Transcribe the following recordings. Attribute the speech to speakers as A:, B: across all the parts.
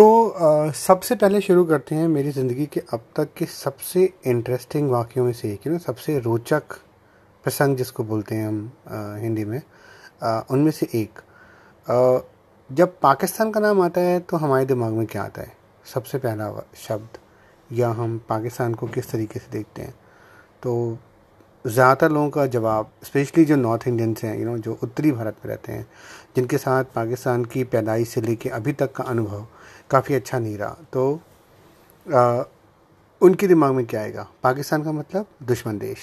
A: तो आ, सबसे पहले शुरू करते हैं मेरी ज़िंदगी के अब तक के सबसे इंटरेस्टिंग वाक्यों में से एक ना सबसे रोचक प्रसंग जिसको बोलते हैं हम आ, हिंदी में उनमें से एक। आ, जब पाकिस्तान का नाम आता है तो हमारे दिमाग में क्या आता है? सबसे पहला शब्द या हम पाकिस्तान को किस तरीके से देखते हैं? तो ज़्यादातर लोगों का जवाब स्पेशली जो नॉर्थ इंडियंस हैं यू नो जो उत्तरी भारत में रहते हैं जिनके साथ पाकिस्तान की पैदाइश से लेके अभी तक का अनुभव काफ़ी अच्छा नहीं रहा। तो आ, उनके दिमाग में क्या आएगा? पाकिस्तान का मतलब दुश्मन देश।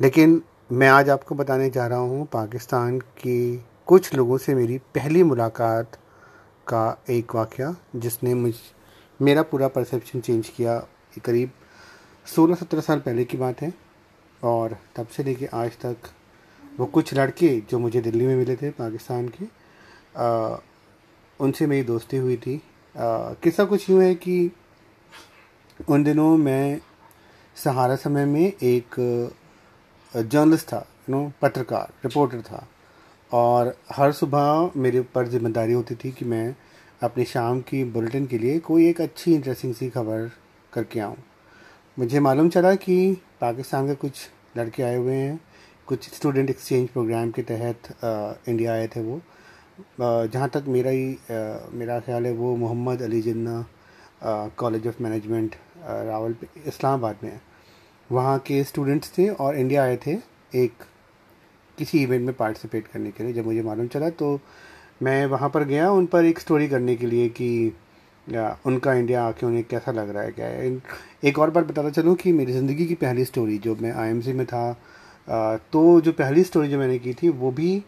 A: लेकिन मैं आज आपको बताने जा रहा हूँ पाकिस्तान के कुछ लोगों से मेरी पहली मुलाकात का एक वाक़ जिसने मुझ मेरा पूरा परसेप्शन चेंज किया करीब सोलह सत्रह साल पहले की बात है। और तब से लेके आज तक वो कुछ लड़के जो मुझे दिल्ली में मिले थे, पाकिस्तान के उनसे मेरी दोस्ती हुई थी। किस्सा कुछ यूँ है कि उन दिनों मैं सहारा समय में एक जर्नलिस्ट था नो पत्रकार, रिपोर्टर था। और हर सुबह मेरे ऊपर ज़िम्मेदारी होती थी कि मैं अपनी शाम की बुलेटिन के लिए कोई एक अच्छी इंटरेस्टिंग सी खबर करके आऊँ। मुझे मालूम चला कि पाकिस्तान के कुछ लड़के आए हुए हैं। कुछ स्टूडेंट एक्सचेंज प्रोग्राम के तहत इंडिया आए थे वो। जहाँ तक मेरा ही आ, मेरा ख्याल है वो Mohammad Ali Jinnah college of management Rawal Islamabad में वहाँ के स्टूडेंट्स थे और इंडिया आए थे एक किसी इवेंट में पार्टिसिपेट करने के लिए जब मुझे मालूम चला। तो मैं वहाँ पर गया उन पर एक स्टोरी करने के लिए कि या उनका इंडिया आके उन्हें कैसा लग रहा है क्या है? एक और बात बताता चलूँ कि मेरी ज़िंदगी की पहली स्टोरी जो मैं आईएमसी में था तो जो पहली स्टोरी जो मैंने की थी वो भी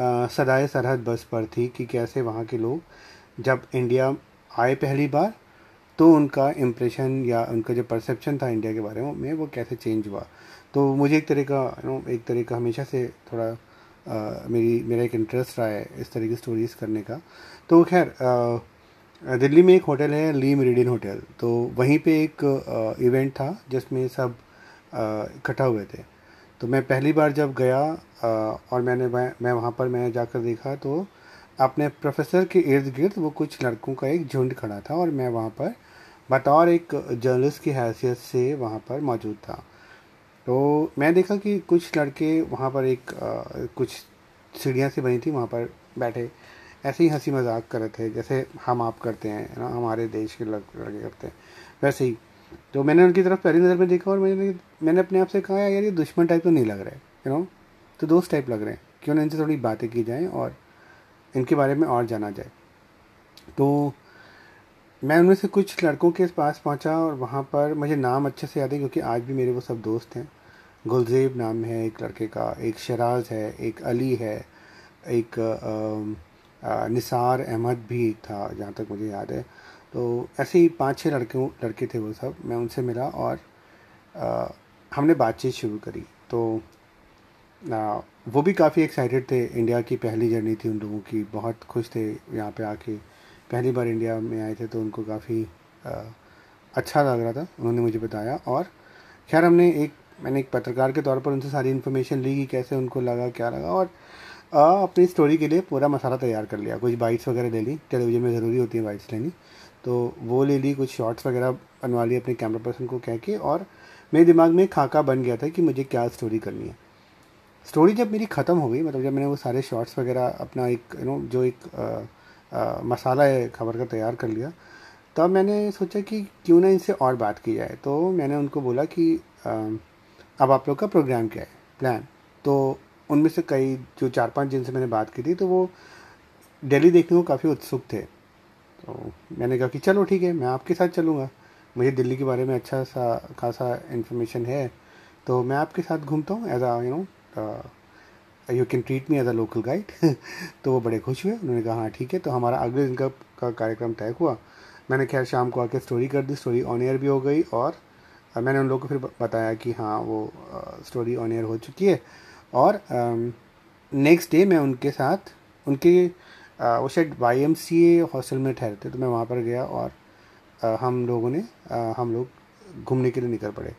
A: सदाए सरहद बस पर थी कि कैसे वहाँ के लोग जब इंडिया आए पहली बार तो उनका इम्प्रेशन या उनका जो परसेप्शन था इंडिया के बारे में वो कैसे चेंज हुआ। तो मुझे एक तरह का यू नो एक तरह का हमेशा से थोड़ा आ, मेरी मेरा एक इंटरेस्ट रहा है इस तरह की स्टोरीज़ करने का। तो खैर दिल्ली में एक होटल है ली मेरिडियन होटल। तो वहीं पे एक इवेंट था जिसमें सब इकट्ठा हुए थे। तो मैं पहली बार जब गया आ, और मैंने मैं वहाँ पर मैं जाकर देखा तो अपने प्रोफेसर के इर्द गिर्द वो कुछ लड़कों का एक झुंड खड़ा था और मैं वहाँ पर बतौर एक जर्नलिस्ट की हैसियत से वहाँ पर मौजूद था। तो मैं देखा कि कुछ लड़के वहाँ पर एक आ, कुछ सीढ़ियाँ से बनी थी वहाँ पर बैठे ऐसे ही हँसी मज़ाक कर रहे थे जैसे हम आप करते हैं ना, हमारे देश के लड़के करते हैं, वैसे ही। तो मैंने उनकी तरफ़ पहली नज़र में देखा और मैंने मैंने अपने आप से कहा, यार, ये दुश्मन टाइप तो नहीं लग रहे यू नो तो दोस्त टाइप लग रहे हैं। क्यों ना इनसे थोड़ी बातें की जाएँ और इनके बारे में और जाना जाए? तो मैं उनमें से कुछ लड़कों के पास पहुँचा और वहाँ पर मुझे नाम अच्छे से याद है, क्योंकि आज भी मेरे वो सब दोस्त हैं। गुलजेब नाम है एक लड़के का, एक शराज है, एक अली है, एक निसार अहमद भी था जहाँ तक मुझे याद है। तो ऐसे ही पाँच छः लड़के लड़के थे वो सब मैं उनसे मिला और आ, हमने बातचीत शुरू करी। तो आ, वो भी काफ़ी एक्साइटेड थे। इंडिया की पहली जर्नी थी उन लोगों की। बहुत खुश थे यहाँ पे आके। पहली बार इंडिया में आए थे तो उनको काफ़ी अच्छा लग रहा था। उन्होंने मुझे बताया और खैर हमने एक मैंने एक पत्रकार के तौर पर उनसे सारी इन्फॉर्मेशन ली कि कैसे उनको लगा क्या लगा और अपनी स्टोरी के लिए पूरा मसाला तैयार कर लिया। कुछ बाइट्स वगैरह ले ली। टेलीविज़न में ज़रूरी होती है बाइट्स लेनी। तो वो ले ली कुछ शॉट्स वगैरह बनवा ली अपने कैमरा पर्सन को कह के और मेरे दिमाग में खाका बन गया था कि मुझे क्या स्टोरी करनी है। स्टोरी जब मेरी ख़त्म हो गई मतलब जब मैंने वो सारे शॉर्ट्स वगैरह अपना एक यू नो जो एक आ, आ, मसाला है खबर का तैयार कर लिया तब मैंने सोचा कि क्यों ना इनसे और बात की जाए। तो मैंने उनको बोला कि आ, अब आप लोग का प्रोग्राम क्या है? प्लान तो उनमें से कई जो चार पाँच जिनसे मैंने बात की थी तो वो दिल्ली देखने को काफ़ी उत्सुक थे। तो मैंने कहा कि चलो ठीक है मैं आपके साथ चलूँगा। मुझे दिल्ली के बारे में अच्छा सा खासा इन्फॉर्मेशन है तो मैं आपके साथ घूमता हूँ as a you know you can treat me as a local guide तो वो बड़े खुश हुए उन्होंने कहा हाँ ठीक है। तो हमारा अगले दिन का, का कार्यक्रम तय हुआ। मैंने खैर शाम को आके स्टोरी कर दी स्टोरी ऑन एयर भी हो गई और मैंने उन लोगों को फिर बताया कि हाँ वो स्टोरी ऑन एयर हो चुकी है। और नेक्स्ट um, डे मैं उनके साथ उनके uh, वो शायद Y M C A hostel में ठहरते तो मैं वहाँ पर गया और uh, हम लोगों ने uh, हम लोग घूमने के लिए निकल पड़े।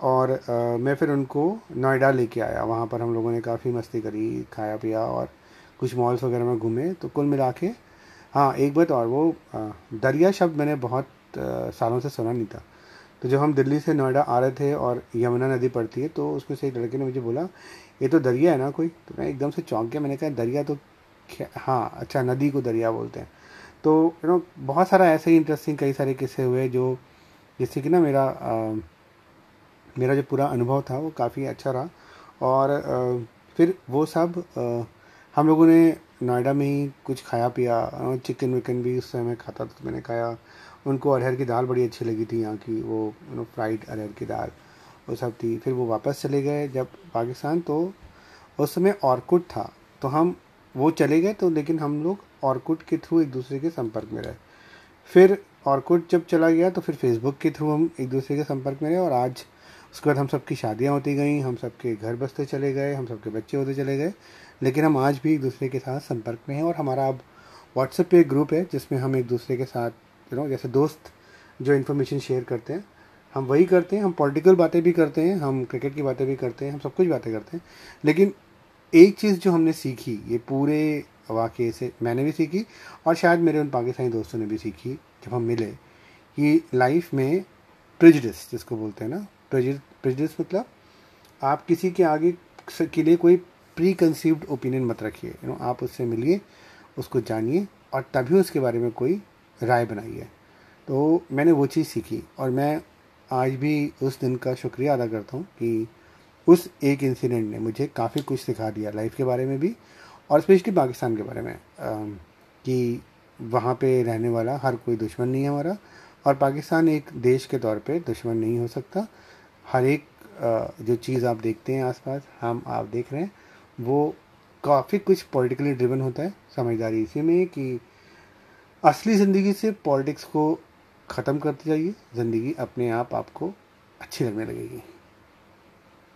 A: और आ, मैं फिर उनको नोएडा लेके आया। वहाँ पर हम लोगों ने काफ़ी मस्ती करी खाया पिया और कुछ मॉल्स वगैरह में घूमे तो कुल मिला के हाँ एक बात और वो दरिया शब्द मैंने बहुत आ, सालों से सुना नहीं था। तो जब हम दिल्ली से नोएडा आ रहे थे और यमुना नदी पड़ती है तो उसमें से एक लड़के ने मुझे बोला ये तो दरिया है ना कोई? तो मैं एकदम से चौंक गया। मैंने कहा दरिया तो हाँ अच्छा नदी को दरिया बोलते हैं। तो यू नो बहुत सारा ऐसे ही इंटरेस्टिंग कई सारे किस्से हुए जो जिससे कि ना मेरा आ, मेरा जो पूरा अनुभव था वो काफ़ी अच्छा रहा। और आ, फिर वो सब आ, हम लोगों ने नोएडा में ही कुछ खाया पिया चिकन विकन भी उस समय खाता था तो मैंने खाया। उनको अरहर की दाल बड़ी अच्छी लगी थी यहाँ की, वो यू नो फ्राइड अरहर की दाल, वो सब थी। फिर वो वापस चले गए जब पाकिस्तान तो उस समय ऑर्कुट था तो हम वो चले गए तो लेकिन हम लोग ऑर्कुट के थ्रू एक दूसरे के संपर्क में रहे। फिर ऑर्कुट जब चला गया तो फिर फेसबुक के थ्रू हम एक दूसरे के संपर्क में रहे और आज उसके बाद हम सबकी शादियाँ होती गई, हम सबके घर बसते चले गए, हम सबके बच्चे होते चले गए, लेकिन हम आज भी एक दूसरे के साथ संपर्क में हैं और हमारा अब व्हाट्सएप पे एक ग्रुप है, जिसमें हम एक दूसरे के साथ यू नो जैसे दोस्त जो इन्फॉर्मेशन शेयर करते हैं, हम वही करते हैं, हम पॉलिटिकल बातें भी करते हैं, हम क्रिकेट की बातें भी करते हैं, हम सब कुछ बातें करते हैं, लेकिन एक चीज़ जो हमने सीखी, ये पूरे वाक़े से मैंने भी सीखी और शायद मेरे उन पाकिस्तानी दोस्तों ने भी सीखी, जब हम मिले, कि लाइफ में प्रिजडिस जिसको बोलते हैं ना प्रिजडिस मतलब आप किसी के आगे के लिए कोई प्री कंसीव्ड ओपिनियन मत रखिए यू नो आप उससे मिलिए, उसको जानिए और तभी उसके बारे में कोई राय बनाई है। तो मैंने वो चीज़ सीखी और मैं आज भी उस दिन का शुक्रिया अदा करता हूँ कि उस एक इंसिडेंट ने मुझे काफ़ी कुछ सिखा दिया लाइफ के बारे में भी और स्पेशली पाकिस्तान के बारे में कि वहाँ पे रहने वाला हर कोई दुश्मन नहीं है हमारा और पाकिस्तान एक देश के तौर पे दुश्मन नहीं हो सकता। हर एक जो चीज़ आप देखते हैं आसपास, हम आप देख रहे हैं, वो काफ़ी कुछ पॉलिटिकली ड्रिवन होता है। समझदारी इसी में कि असली ज़िंदगी से पॉलिटिक्स को ख़त्म करते जाइए। ज़िंदगी अपने आप आपको अच्छी लगने लगेगी।